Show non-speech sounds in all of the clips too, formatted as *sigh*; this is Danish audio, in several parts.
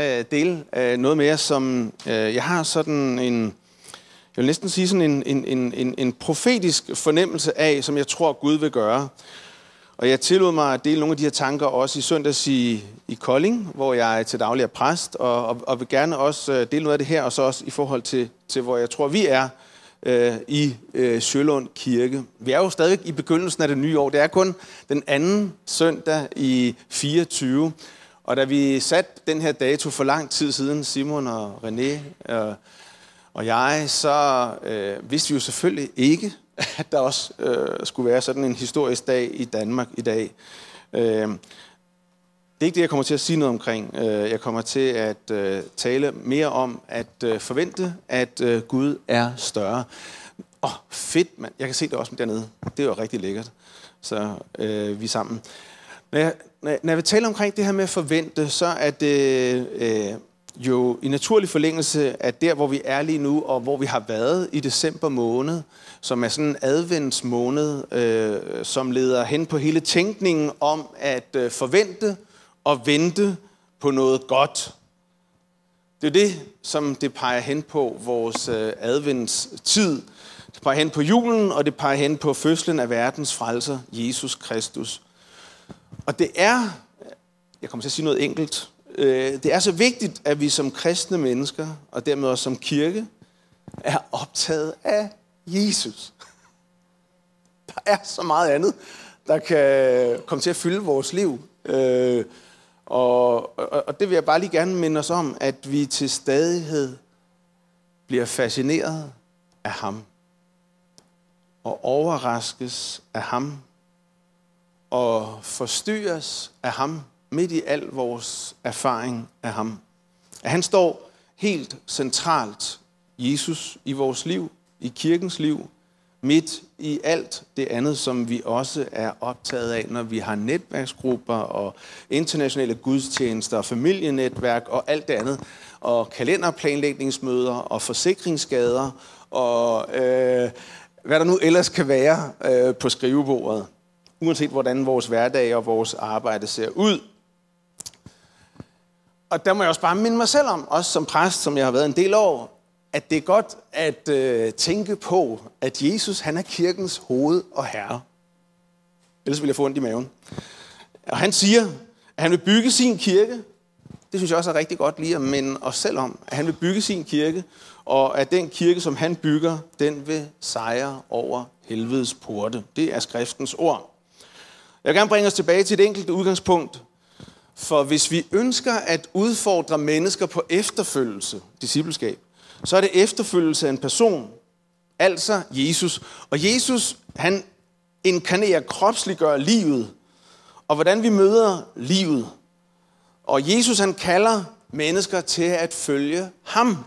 øh, dele øh, noget mere, som øh, jeg har sådan en, jeg vil næsten sige sådan en, en, en, en, en profetisk fornemmelse af, som jeg tror Gud vil gøre. Og jeg tillod mig at dele nogle af de her tanker også i søndags i, i Kolding, hvor jeg er til daglig er præst, og, og, og vil gerne også øh, dele noget af det her, og så også i forhold til, til hvor jeg tror, vi er øh, i øh, Sjølund Kirke. Vi er jo stadig i begyndelsen af det nye år. Det er kun den anden søndag i 24. Og da vi satte den her dato for lang tid siden, Simon og René øh, og jeg, så øh, vidste vi jo selvfølgelig ikke, *laughs* at der også øh, skulle være sådan en historisk dag i Danmark i dag. Øh, det er ikke det, jeg kommer til at sige noget omkring. Øh, jeg kommer til at øh, tale mere om at øh, forvente, at øh, Gud er større. Åh, oh, fedt, mand. Jeg kan se det også dernede. Det er jo rigtig lækkert. Så øh, vi er sammen. Når jeg, når jeg vil tale omkring det her med at forvente, så er det øh, jo i naturlig forlængelse af der, hvor vi er lige nu, og hvor vi har været i december måned, som er sådan en adventsmåned, øh, som leder hen på hele tænkningen om at øh, forvente og vente på noget godt. Det er det, som det peger hen på vores øh, adventstid. Det peger hen på julen, og det peger hen på fødslen af verdens frelser, Jesus Kristus. Og det er, jeg kommer til at sige noget enkelt, øh, det er så vigtigt, at vi som kristne mennesker, og dermed også som kirke, er optaget af Jesus. Der er så meget andet, der kan komme til at fylde vores liv. Øh, og, og, og det vil jeg bare lige gerne minde os om, at vi til stadighed bliver fascineret af ham. Og overraskes af ham. Og forstyrres af ham midt i al vores erfaring af ham. At han står helt centralt, Jesus, i vores liv, i kirkens liv, midt i alt det andet, som vi også er optaget af, når vi har netværksgrupper og internationale gudstjenester og familienetværk og alt det andet, og kalenderplanlægningsmøder og forsikringsskader og øh, hvad der nu ellers kan være øh, på skrivebordet, uanset hvordan vores hverdag og vores arbejde ser ud. Og der må jeg også bare minde mig selv om, også som præst, som jeg har været en del år, at det er godt at øh, tænke på, at Jesus han er kirkens hoved og herre. Ellers vil jeg få ondt i maven. Og han siger, at han vil bygge sin kirke. Det synes jeg også er rigtig godt lige at minde os selv om. At han vil bygge sin kirke, og at den kirke, som han bygger, den vil sejre over helvedes porte. Det er skriftens ord. Jeg vil gerne bringe os tilbage til et enkelt udgangspunkt. For hvis vi ønsker at udfordre mennesker på efterfølgelse, discipleskab, så er det efterfølgelse af en person, altså Jesus. Og Jesus, han inkarnerer, kropsliggør livet, og hvordan vi møder livet. Og Jesus, han kalder mennesker til at følge ham.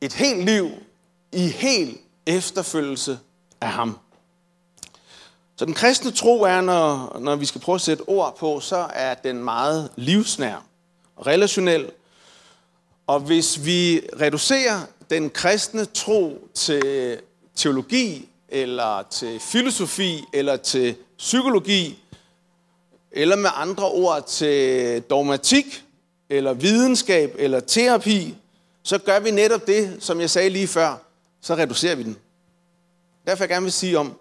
Et helt liv i helt efterfølgelse af ham. Så den kristne tro er, når, når vi skal prøve at sætte ord på, så er den meget livsnær, og relationel og hvis vi reducerer den kristne tro til teologi, eller til filosofi, eller til psykologi, eller med andre ord til dogmatik, eller videnskab, eller terapi, så gør vi netop det, som jeg sagde lige før, så reducerer vi den. Derfor vil jeg gerne vil sige om,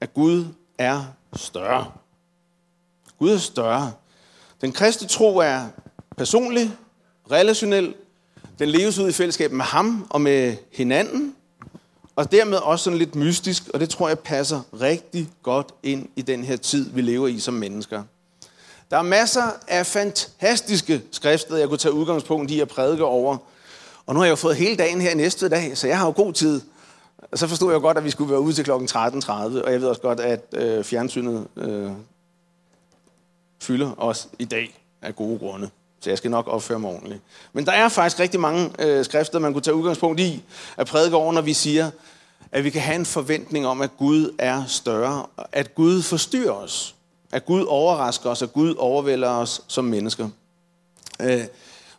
at Gud er større. Gud er større. Den kristne tro er personlig, relationel. Den leves ud i fællesskab med ham og med hinanden, og dermed også sådan lidt mystisk, og det tror jeg passer rigtig godt ind i den her tid, vi lever i som mennesker. Der er masser af fantastiske skrifter, jeg kunne tage udgangspunkt i at prædike over. Og nu har jeg jo fået hele dagen her næste dag, så jeg har jo god tid. Og så forstod jeg godt, at vi skulle være ude til kl. 13.30, og jeg ved også godt, at øh, fjernsynet øh, fylder os i dag af gode grunde. Så jeg skal nok opføre mig ordentligt. Men der er faktisk rigtig mange øh, skrifter, man kunne tage udgangspunkt i at prædike over, når vi siger, at vi kan have en forventning om, at Gud er større, at Gud forstyrrer os, at Gud overrasker os, at Gud overvælder os som mennesker. Øh,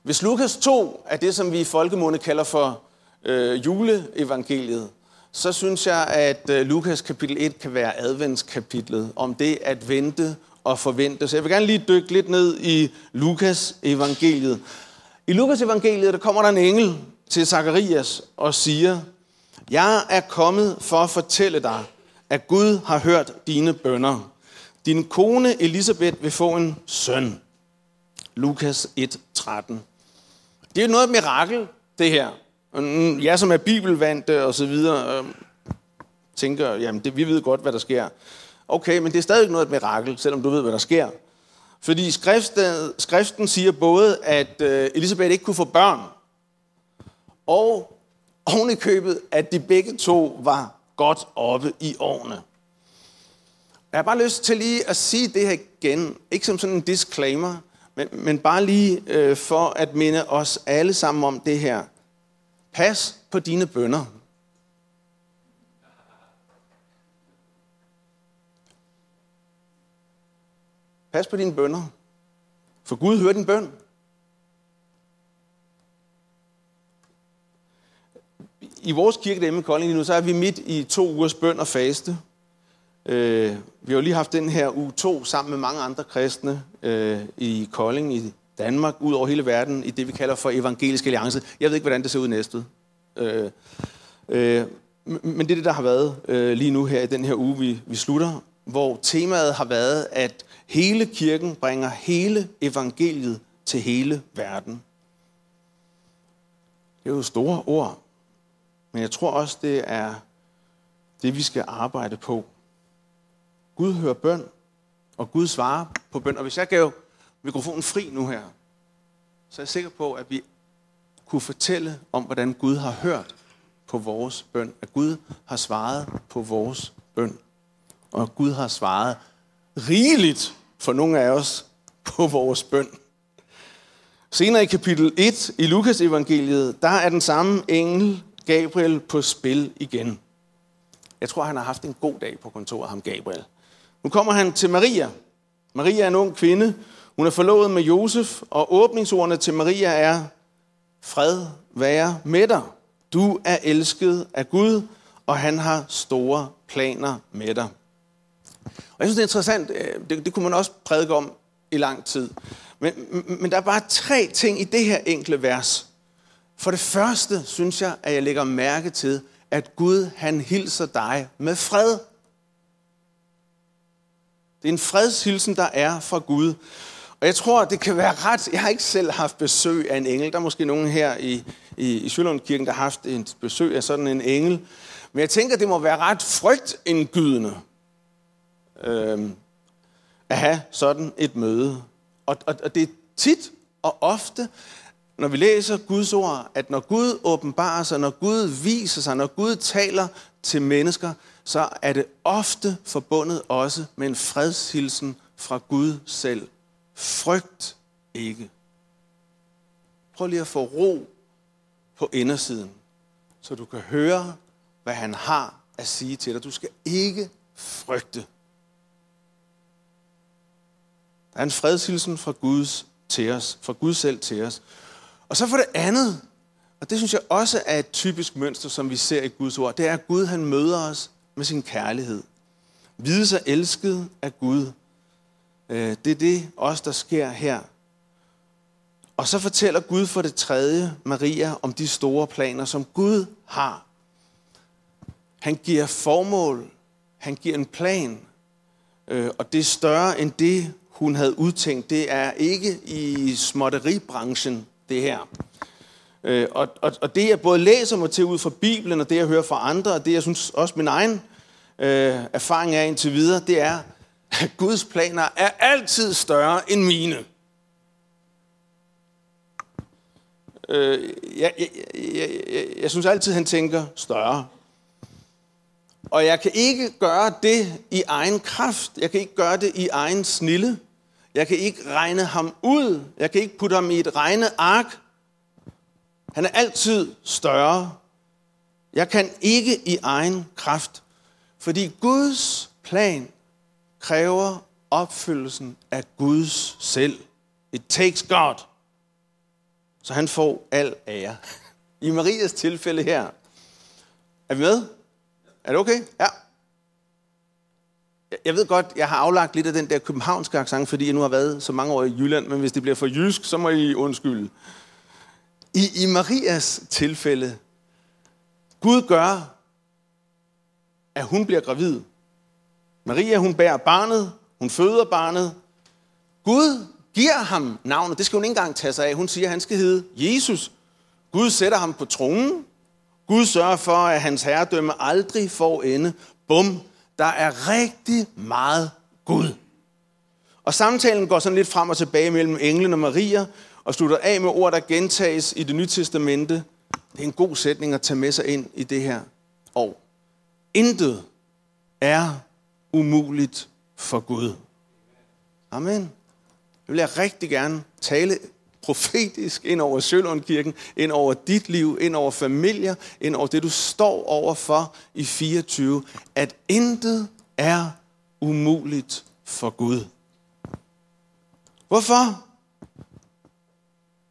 hvis Lukas 2 er det, som vi i folkemunde kalder for øh, juleevangeliet, så synes jeg, at øh, Lukas kapitel 1 kan være adventskapitlet om det at vente og forvente. Så jeg vil gerne lige dykke lidt ned i Lukas evangeliet. I Lukas evangeliet, der kommer der en engel til Zakarias og siger, jeg er kommet for at fortælle dig, at Gud har hørt dine bønder. Din kone Elisabeth vil få en søn. Lukas 1:13. Det er jo noget mirakel, det her. Jeg som er bibelvandte øh, og så videre, øh, tænker, jamen det, vi ved godt, hvad der sker. Okay, men det er stadig noget et mirakel, selvom du ved, hvad der sker. Fordi skriften, skriften siger både, at øh, Elisabeth ikke kunne få børn, og oven i købet, at de begge to var godt oppe i årene. Jeg har bare lyst til lige at sige det her igen, ikke som sådan en disclaimer, men, men bare lige øh, for at minde os alle sammen om det her. Pas på dine bønder. Pas på dine bønder. For Gud hører din bøn. I vores kirke derhjemme i Kolding lige nu, så er vi midt i to ugers bøn og faste. Øh, vi har jo lige haft den her uge to sammen med mange andre kristne øh, i Kolding i Danmark, ud over hele verden, i det vi kalder for evangelisk alliance. Jeg ved ikke, hvordan det ser ud næste. Øh, øh, men det er det, der har været øh, lige nu her i den her uge, vi, vi slutter, hvor temaet har været, at hele kirken bringer hele evangeliet til hele verden. Det er jo store ord, men jeg tror også, det er det, vi skal arbejde på. Gud hører bøn, og Gud svarer på bøn. Og hvis jeg gav mikrofonen fri nu her, så er jeg sikker på, at vi kunne fortælle om, hvordan Gud har hørt på vores bøn. At Gud har svaret på vores bøn. Og Gud har svaret rigeligt for nogle af os på vores bøn. Senere i kapitel 1 i Lukas evangeliet, der er den samme engel, Gabriel, på spil igen. Jeg tror, han har haft en god dag på kontoret, ham Gabriel. Nu kommer han til Maria. Maria er en ung kvinde. Hun er forlovet med Josef, og åbningsordene til Maria er, fred være med dig. Du er elsket af Gud, og han har store planer med dig. Og jeg synes, det er interessant. Øh, det, det kunne man også prædike om i lang tid. Men, men der er bare tre ting i det her enkle vers. For det første synes jeg, at jeg lægger mærke til, at Gud han hilser dig med fred. Det er en fredshilsen, der er fra Gud. Og jeg tror, det kan være ret... Jeg har ikke selv haft besøg af en engel. Der er måske nogen her i, i, i Sjølundkirken, der har haft et besøg af sådan en engel. Men jeg tænker, det må være ret frygtindgydende øh, at have sådan et møde. Og, og, og det er tit og ofte, når vi læser Guds ord, at når Gud åbenbarer sig, når Gud viser sig, når Gud taler til mennesker, så er det ofte forbundet også med en fredshilsen fra Gud selv. Frygt ikke. Prøv lige at få ro på indersiden, så du kan høre, hvad han har at sige til dig. Du skal ikke frygte. Der er en fredshilsen fra Guds til os, fra Gud selv til os. Og så for det andet, og det synes jeg også er et typisk mønster, som vi ser i Guds ord, det er, at Gud han møder os med sin kærlighed. Vide sig elsket af Gud. Øh, det er det også, der sker her. Og så fortæller Gud for det tredje Maria om de store planer, som Gud har. Han giver formål, han giver en plan, øh, og det er større end det, hun havde udtænkt. Det er ikke i småtteribranchen, det her. Øh, og, og, og det jeg både læser mig til ud fra Bibelen, og det jeg hører fra andre, og det jeg synes også min egen øh, erfaring er indtil videre, det er, at *laughs* Guds planer er altid større end mine. Øh, jeg, jeg, jeg, jeg, jeg synes altid, han tænker større. Og jeg kan ikke gøre det i egen kraft. Jeg kan ikke gøre det i egen snille. Jeg kan ikke regne ham ud. Jeg kan ikke putte ham i et regneark. Han er altid større. Jeg kan ikke i egen kraft. Fordi Guds plan kræver opfyldelsen af Guds selv. It takes God. Så han får al ære. I Marias tilfælde her. Er vi med? Er det okay? Ja. jeg ved godt, jeg har aflagt lidt af den der københavnske accent, fordi jeg nu har været så mange år i Jylland, men hvis det bliver for jysk, så må I undskylde. I, i Marias tilfælde, Gud gør, at hun bliver gravid. Maria, hun bærer barnet, hun føder barnet. Gud giver ham navnet, det skal hun ikke engang tage sig af. Hun siger, at han skal hedde Jesus. Gud sætter ham på tronen. Gud sørger for, at hans herredømme aldrig får ende. Bum, der er rigtig meget Gud. Og samtalen går sådan lidt frem og tilbage mellem englen og Maria, og slutter af med ord, der gentages i det nye testamente. Det er en god sætning at tage med sig ind i det her år. Intet er umuligt for Gud. Amen. Jeg vil jeg rigtig gerne tale profetisk ind over Sjølundkirken, ind over dit liv, ind over familier, ind over det, du står overfor i 24, at intet er umuligt for Gud. Hvorfor?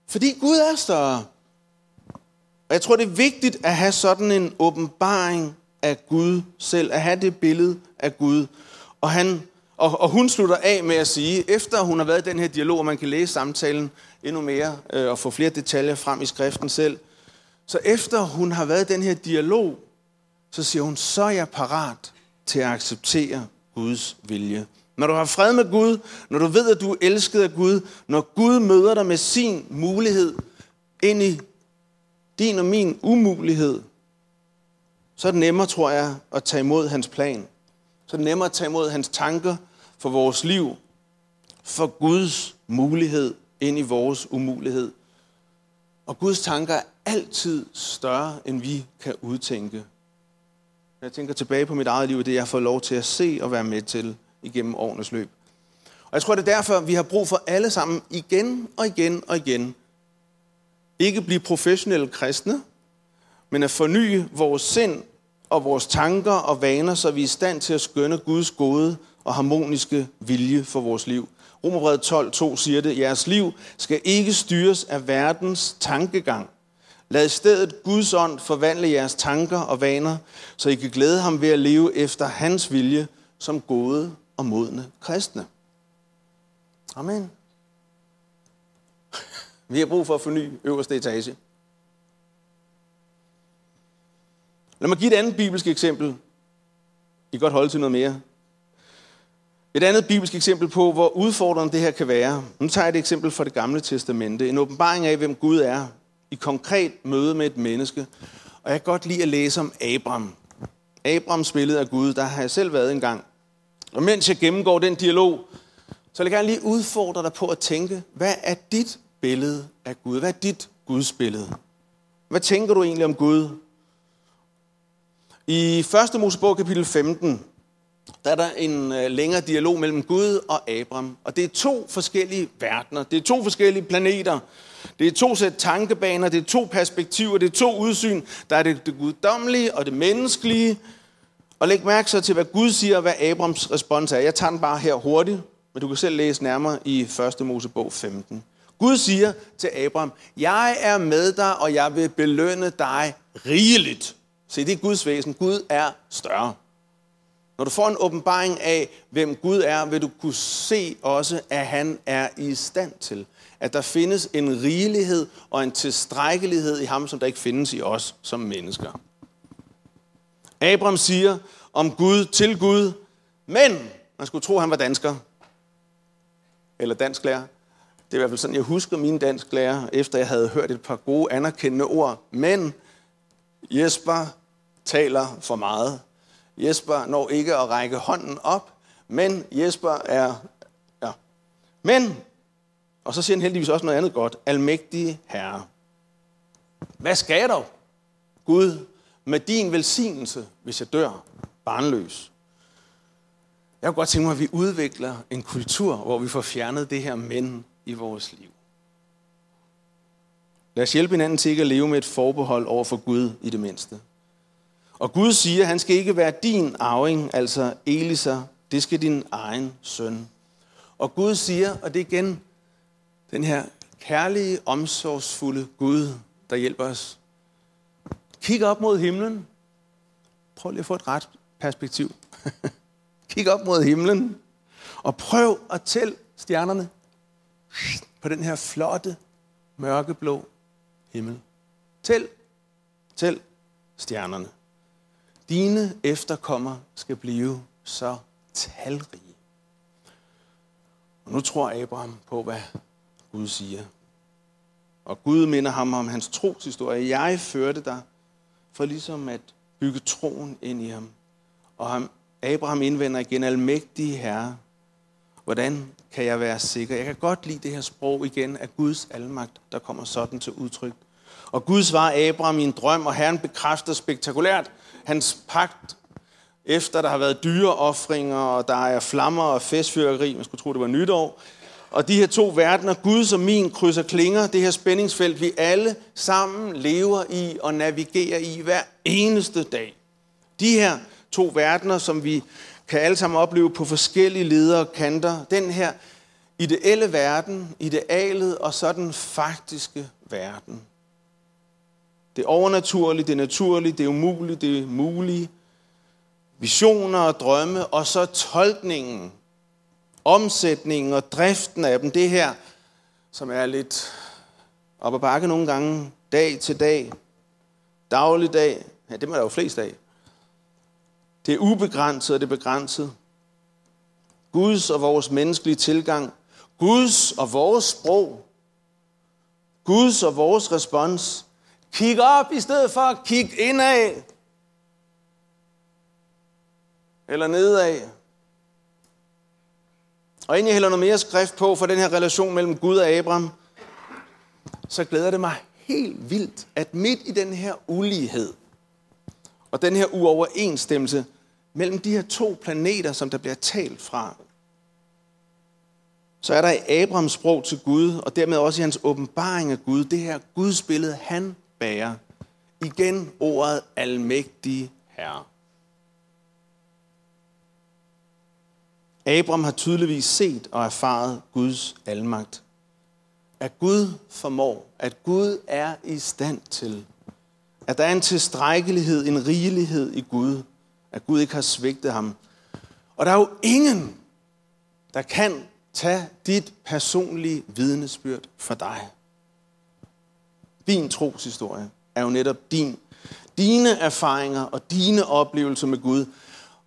Fordi Gud er større. Og jeg tror, det er vigtigt at have sådan en åbenbaring af Gud selv, at have det billede af Gud. Og, han, og, og hun slutter af med at sige, efter hun har været i den her dialog, og man kan læse samtalen endnu mere øh, og få flere detaljer frem i skriften selv, så efter hun har været i den her dialog, så siger hun, så er jeg parat til at acceptere Guds vilje. Når du har fred med Gud, når du ved, at du er elsket af Gud, når Gud møder dig med sin mulighed ind i din og min umulighed, så er det nemmere, tror jeg, at tage imod hans plan. Så er det nemmere at tage imod hans tanker for vores liv, for Guds mulighed ind i vores umulighed. Og Guds tanker er altid større, end vi kan udtænke. Når jeg tænker tilbage på mit eget liv, det jeg har fået lov til at se og være med til igennem årenes løb. Og jeg tror, det er derfor, vi har brug for alle sammen igen og igen og igen. Ikke blive professionelle kristne, men at forny vores sind og vores tanker og vaner, så vi er i stand til at skønne Guds gode og harmoniske vilje for vores liv. Romerbrevet 12, 2 siger det, jeres liv skal ikke styres af verdens tankegang. Lad i stedet Guds ånd forvandle jeres tanker og vaner, så I kan glæde ham ved at leve efter hans vilje som gode og modne kristne. Amen. *laughs* Vi har brug for at forny øverste etage. Lad mig give et andet bibelsk eksempel. I kan godt holde til noget mere. Et andet bibelsk eksempel på, hvor udfordrende det her kan være. Nu tager jeg et eksempel fra det gamle testamente. En åbenbaring af, hvem Gud er. I konkret møde med et menneske. Og jeg kan godt lide at læse om Abram. Abrams billede af Gud, der har jeg selv været engang. Og mens jeg gennemgår den dialog, så vil jeg gerne lige udfordre dig på at tænke, hvad er dit billede af Gud? Hvad er dit Guds billede? Hvad tænker du egentlig om Gud? I 1. Mosebog kapitel 15, der er der en øh, længere dialog mellem Gud og Abram. Og det er to forskellige verdener. Det er to forskellige planeter. Det er to sæt tankebaner. Det er to perspektiver. Det er to udsyn. Der er det, det guddommelige og det menneskelige. Og læg mærke så til, hvad Gud siger, og hvad Abrams respons er. Jeg tager den bare her hurtigt, men du kan selv læse nærmere i 1. Mosebog 15. Gud siger til Abram, jeg er med dig, og jeg vil belønne dig rigeligt. Se, det er Guds væsen. Gud er større. Når du får en åbenbaring af, hvem Gud er, vil du kunne se også, at han er i stand til. At der findes en rigelighed og en tilstrækkelighed i ham, som der ikke findes i os som mennesker. Abraham siger om Gud til Gud, men man skulle tro, at han var dansker. Eller dansklærer. Det er i hvert fald sådan, jeg husker mine dansklærer, efter jeg havde hørt et par gode anerkendende ord. Men Jesper taler for meget. Jesper når ikke at række hånden op, men Jesper er... Ja. Men, og så siger han heldigvis også noget andet godt, almægtige herre. Hvad skal jeg dog? Gud, med din velsignelse, hvis jeg dør barnløs. Jeg kunne godt tænke mig, at vi udvikler en kultur, hvor vi får fjernet det her mænd i vores liv. Lad os hjælpe hinanden til ikke at leve med et forbehold over for Gud i det mindste. Og Gud siger, at han skal ikke være din arving, altså Elisa, det skal din egen søn. Og Gud siger, og det er igen den her kærlige, omsorgsfulde Gud, der hjælper os. Kig op mod himlen. Prøv lige at få et ret perspektiv. *laughs* Kig op mod himlen, og prøv at tælle stjernerne på den her flotte, mørkeblå himmel. Tæl, tæl stjernerne. Dine efterkommer skal blive så talrige. Og nu tror Abraham på, hvad Gud siger. Og Gud minder ham om hans troshistorie. Jeg førte dig for ligesom at bygge troen ind i ham. Og ham, Abraham indvender igen, almægtige herre, hvordan kan jeg være sikker? Jeg kan godt lide det her sprog igen af Guds almagt, der kommer sådan til udtryk. Og Gud svarer Abraham i en drøm, og Herren bekræfter spektakulært hans pagt, efter der har været dyreoffringer, og der er flammer og festfyrkeri, man skulle tro, det var nytår, og de her to verdener, Gud som min, krydser klinger, det her spændingsfelt, vi alle sammen lever i og navigerer i hver eneste dag. De her to verdener, som vi kan alle sammen opleve på forskellige ledere og kanter. Den her ideelle verden, idealet og så den faktiske verden. Det overnaturlige, det naturlige, det umulige, det mulige. Visioner og drømme, og så tolkningen omsætningen og driften af dem, det her, som er lidt op ad bakke nogle gange, dag til dag, dagligdag, ja, det må der jo flest af. Det er ubegrænset og det er begrænset. Guds og vores menneskelige tilgang, Guds og vores sprog, Guds og vores respons. Kig op i stedet for at kigge indad. Eller nedad. Og inden jeg hælder noget mere skrift på for den her relation mellem Gud og Abraham, så glæder det mig helt vildt, at midt i den her ulighed og den her uoverensstemmelse mellem de her to planeter, som der bliver talt fra, så er der i Abrahams sprog til Gud, og dermed også i hans åbenbaring af Gud, det her Guds billede, han bærer. Igen ordet almægtige herre. Abraham har tydeligvis set og erfaret Guds almagt. At Gud formår, at Gud er i stand til, at der er en tilstrækkelighed, en rigelighed i Gud, at Gud ikke har svigtet ham. Og der er jo ingen, der kan tage dit personlige vidnesbyrd for dig. Din troshistorie er jo netop din. Dine erfaringer og dine oplevelser med Gud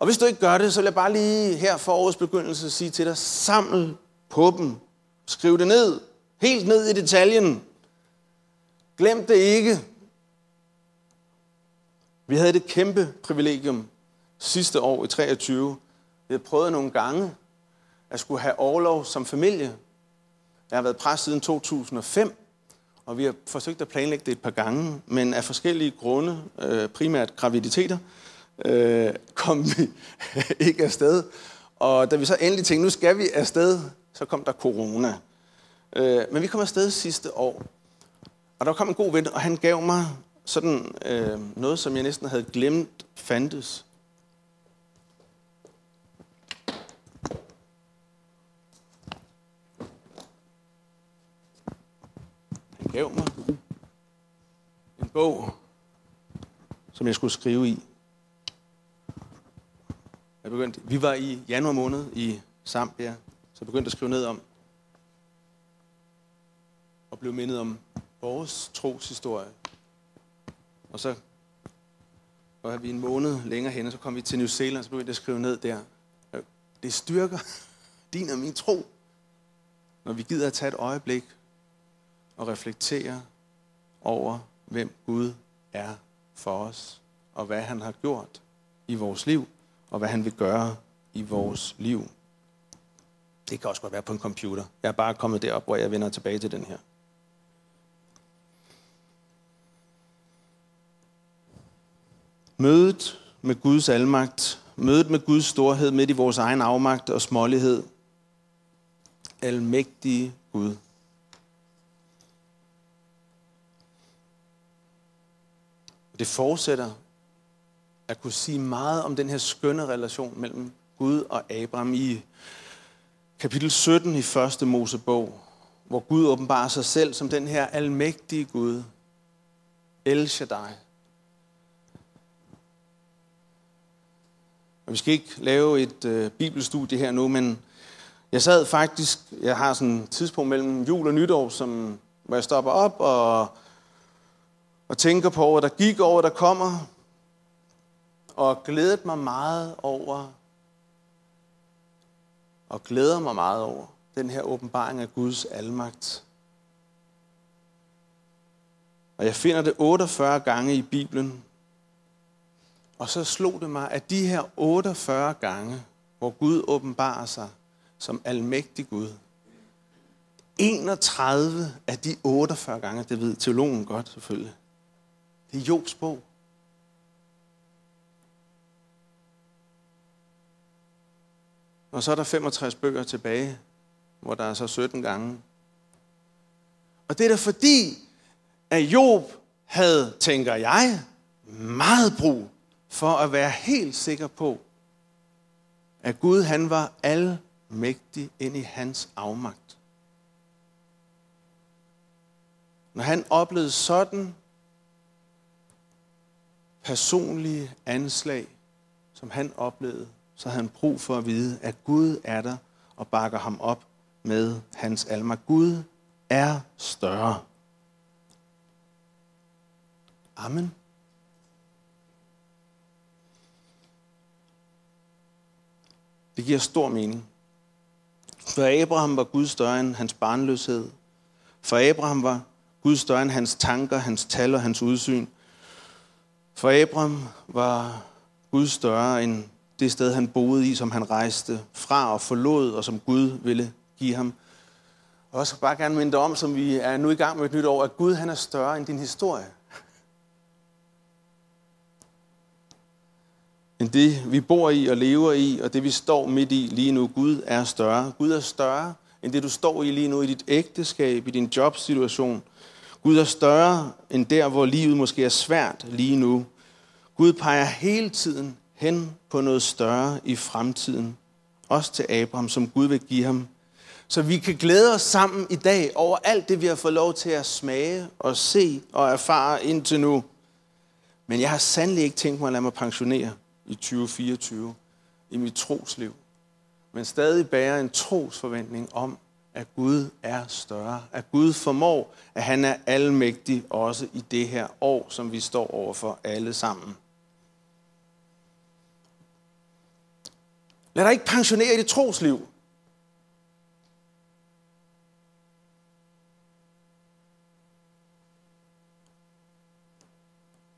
og hvis du ikke gør det, så vil jeg bare lige her for årets begyndelse sige til dig, saml på dem. Skriv det ned. Helt ned i detaljen. Glem det ikke. Vi havde det kæmpe privilegium sidste år i 23. Vi havde prøvet nogle gange at skulle have overlov som familie. Jeg har været præst siden 2005, og vi har forsøgt at planlægge det et par gange, men af forskellige grunde, øh, primært graviditeter, øh, kom vi *laughs* ikke afsted. Og da vi så endelig tænkte, nu skal vi afsted, så kom der corona. Øh, men vi kom afsted sidste år. Og der kom en god ven, og han gav mig sådan øh, noget, som jeg næsten havde glemt fandtes. Gav mig en bog, som jeg skulle skrive i. Jeg begyndte, vi var i januar måned i Zambia, så jeg begyndte at skrive ned om, og blev mindet om vores troshistorie. Og så var vi en måned længere hen, og så kom vi til New Zealand, og så begyndte jeg at skrive ned der. Det styrker *laughs* din og min tro, når vi gider at tage et øjeblik og reflektere over, hvem Gud er for os, og hvad han har gjort i vores liv og hvad han vil gøre i vores liv. Det kan også godt være på en computer. Jeg er bare kommet derop, hvor jeg vender tilbage til den her. Mødet med Guds almagt, mødet med Guds storhed midt i vores egen afmagt og smålighed. Almægtige Gud. Det fortsætter at kunne sige meget om den her skønne relation mellem Gud og Abraham i kapitel 17 i første Mosebog, hvor Gud åbenbarer sig selv som den her almægtige Gud, El Shaddai. Og vi skal ikke lave et øh, bibelstudie her nu, men jeg sad faktisk, jeg har sådan et tidspunkt mellem jul og nytår, som, hvor jeg stopper op og, og tænker på året, der gik over, der kommer, og glædet mig meget over, og glæder mig meget over den her åbenbaring af Guds almagt. Og jeg finder det 48 gange i Bibelen. Og så slog det mig, at de her 48 gange, hvor Gud åbenbarer sig som almægtig Gud, 31 af de 48 gange, det ved teologen godt selvfølgelig, det er Jobs bog. Og så er der 65 bøger tilbage, hvor der er så 17 gange. Og det er da fordi, at Job havde, tænker jeg, meget brug for at være helt sikker på, at Gud han var almægtig ind i hans afmagt. Når han oplevede sådan personlige anslag, som han oplevede, så havde han brug for at vide, at Gud er der og bakker ham op med hans alma. Gud er større. Amen. Det giver stor mening. For Abraham var Gud større end hans barnløshed. For Abraham var Gud større end hans tanker, hans tal og hans udsyn. For Abraham var Gud større end det sted, han boede i, som han rejste fra og forlod, og som Gud ville give ham. Og også bare gerne minde om, som vi er nu i gang med et nyt år, at Gud han er større end din historie. End det, vi bor i og lever i, og det, vi står midt i lige nu. Gud er større. Gud er større end det, du står i lige nu i dit ægteskab, i din jobsituation. Gud er større end der, hvor livet måske er svært lige nu. Gud peger hele tiden hen på noget større i fremtiden. Også til Abraham, som Gud vil give ham. Så vi kan glæde os sammen i dag over alt det, vi har fået lov til at smage og se og erfare indtil nu. Men jeg har sandelig ikke tænkt mig at lade mig pensionere i 2024 i mit trosliv. Men stadig bærer en trosforventning om, at Gud er større. At Gud formår, at han er almægtig også i det her år, som vi står overfor alle sammen. Lad dig ikke pensionere i dit trosliv.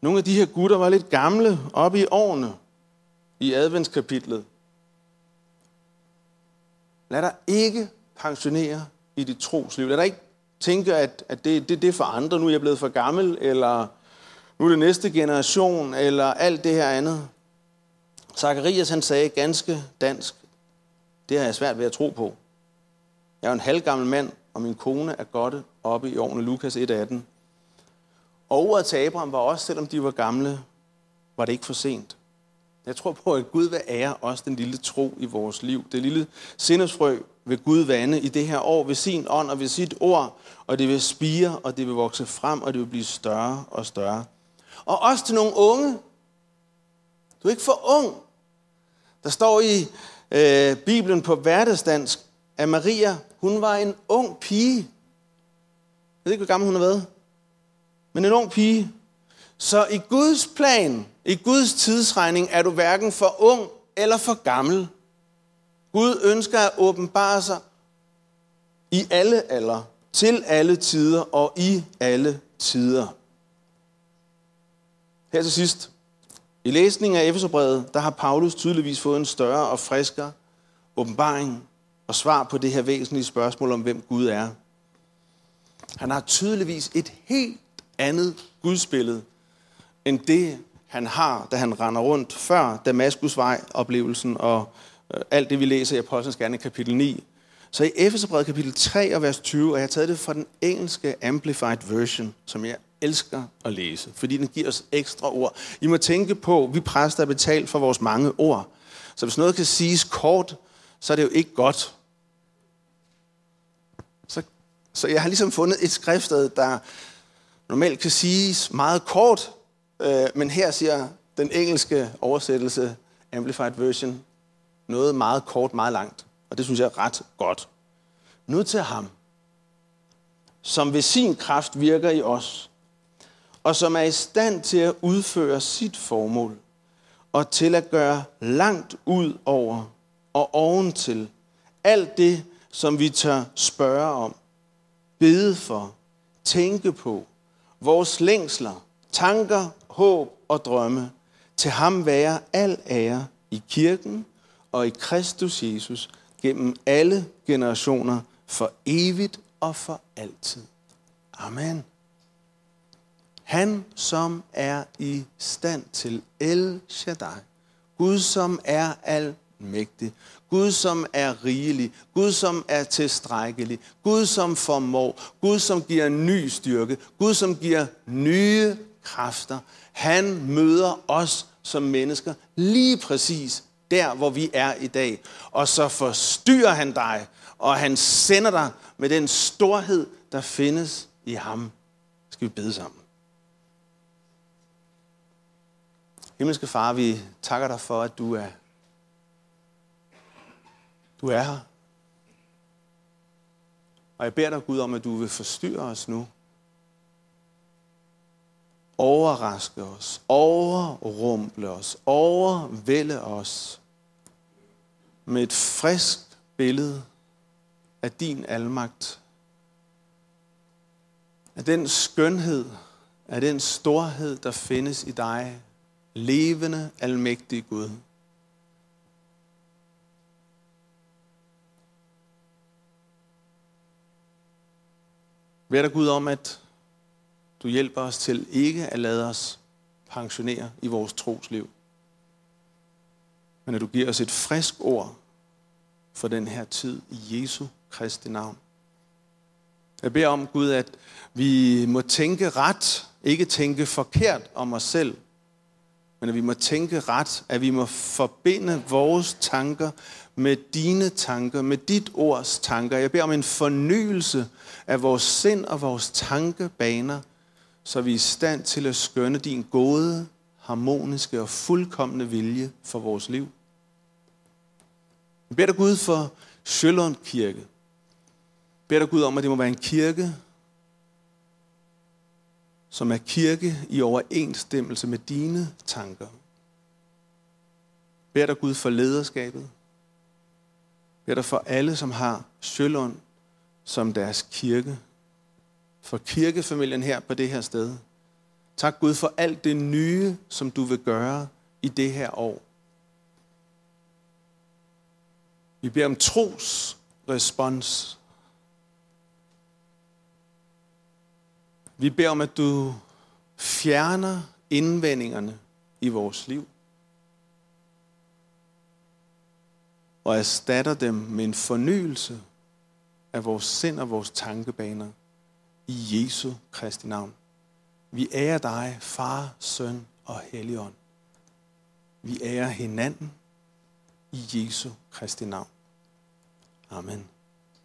Nogle af de her gutter var lidt gamle oppe i årene i adventskapitlet. Lad dig ikke pensionere i dit trosliv. Lad dig ikke tænke, at, at det, det, det er for andre. Nu er jeg blevet for gammel, eller nu er det næste generation, eller alt det her andet. Zacharias han sagde ganske dansk, det har jeg svært ved at tro på. Jeg er en halvgammel mand, og min kone er godt oppe i årene Lukas 1.18. Og ordet til Abraham var også, selvom de var gamle, var det ikke for sent. Jeg tror på, at Gud vil ære også den lille tro i vores liv. Det lille sindesfrø vil Gud vande i det her år ved sin ånd og ved sit ord, og det vil spire, og det vil vokse frem, og det vil blive større og større. Og også til nogle unge. Du er ikke for ung. Der står i øh, Bibelen på hverdagsdansk, at Maria, hun var en ung pige. Jeg ved ikke, hvor gammel hun har været. Men en ung pige. Så i Guds plan, i Guds tidsregning, er du hverken for ung eller for gammel. Gud ønsker at åbenbare sig i alle alder, til alle tider og i alle tider. Her til sidst. I læsningen af Efeserbrevet, der har Paulus tydeligvis fået en større og friskere åbenbaring og svar på det her væsentlige spørgsmål om, hvem Gud er. Han har tydeligvis et helt andet gudsbillede, end det, han har, da han render rundt før Damaskusvej-oplevelsen og øh, alt det, vi læser i Apostlenes Gerne kapitel 9. Så i Efeserbrevet kapitel 3 og vers 20, og jeg har taget det fra den engelske Amplified Version, som jeg elsker at læse, fordi den giver os ekstra ord. I må tænke på, at vi præster er betalt for vores mange ord. Så hvis noget kan siges kort, så er det jo ikke godt. Så, så jeg har ligesom fundet et skriftsted, der normalt kan siges meget kort, øh, men her siger den engelske oversættelse Amplified Version. Noget meget kort, meget langt. Og det synes jeg er ret godt. Nu til ham, som ved sin kraft virker i os, og som er i stand til at udføre sit formål, og til at gøre langt ud over og oventil alt det, som vi tør spørge om, bede for, tænke på, vores længsler, tanker, håb og drømme, til ham være al ære i kirken og i Kristus Jesus gennem alle generationer for evigt og for altid. Amen. Han, som er i stand til El Shaddai. Gud, som er almægtig. Gud, som er rigelig. Gud, som er tilstrækkelig. Gud, som formår. Gud, som giver ny styrke. Gud, som giver nye kræfter. Han møder os som mennesker lige præcis der, hvor vi er i dag. Og så forstyrrer han dig, og han sender dig med den storhed, der findes i ham. Skal vi bede sammen. Himmelske Far, vi takker dig for, at du er, du er her. Og jeg beder dig, Gud, om, at du vil forstyrre os nu. Overraske os, overrumple os, overvælde os med et frisk billede af din almagt. Af den skønhed, af den storhed, der findes i dig, levende, almægtige Gud. Vær dig Gud om, at du hjælper os til ikke at lade os pensionere i vores trosliv. Men at du giver os et frisk ord for den her tid i Jesu Kristi navn. Jeg beder om, Gud, at vi må tænke ret, ikke tænke forkert om os selv, men at vi må tænke ret, at vi må forbinde vores tanker med dine tanker, med dit ords tanker. Jeg beder om en fornyelse af vores sind og vores tankebaner, så vi er i stand til at skønne din gode, harmoniske og fuldkommende vilje for vores liv. Jeg beder dig Gud for Sjølund Kirke. Jeg beder dig Gud om, at det må være en kirke, som er kirke i overensstemmelse med dine tanker. Beder dig Gud for lederskabet. Beder dig for alle, som har Sjølund som deres kirke. For kirkefamilien her på det her sted. Tak Gud for alt det nye, som du vil gøre i det her år. Vi beder om tros respons Vi beder om, at du fjerner indvendingerne i vores liv. Og erstatter dem med en fornyelse af vores sind og vores tankebaner i Jesu Kristi navn. Vi ærer dig, far, søn og helligånd. Vi ærer hinanden i Jesu Kristi navn. Amen.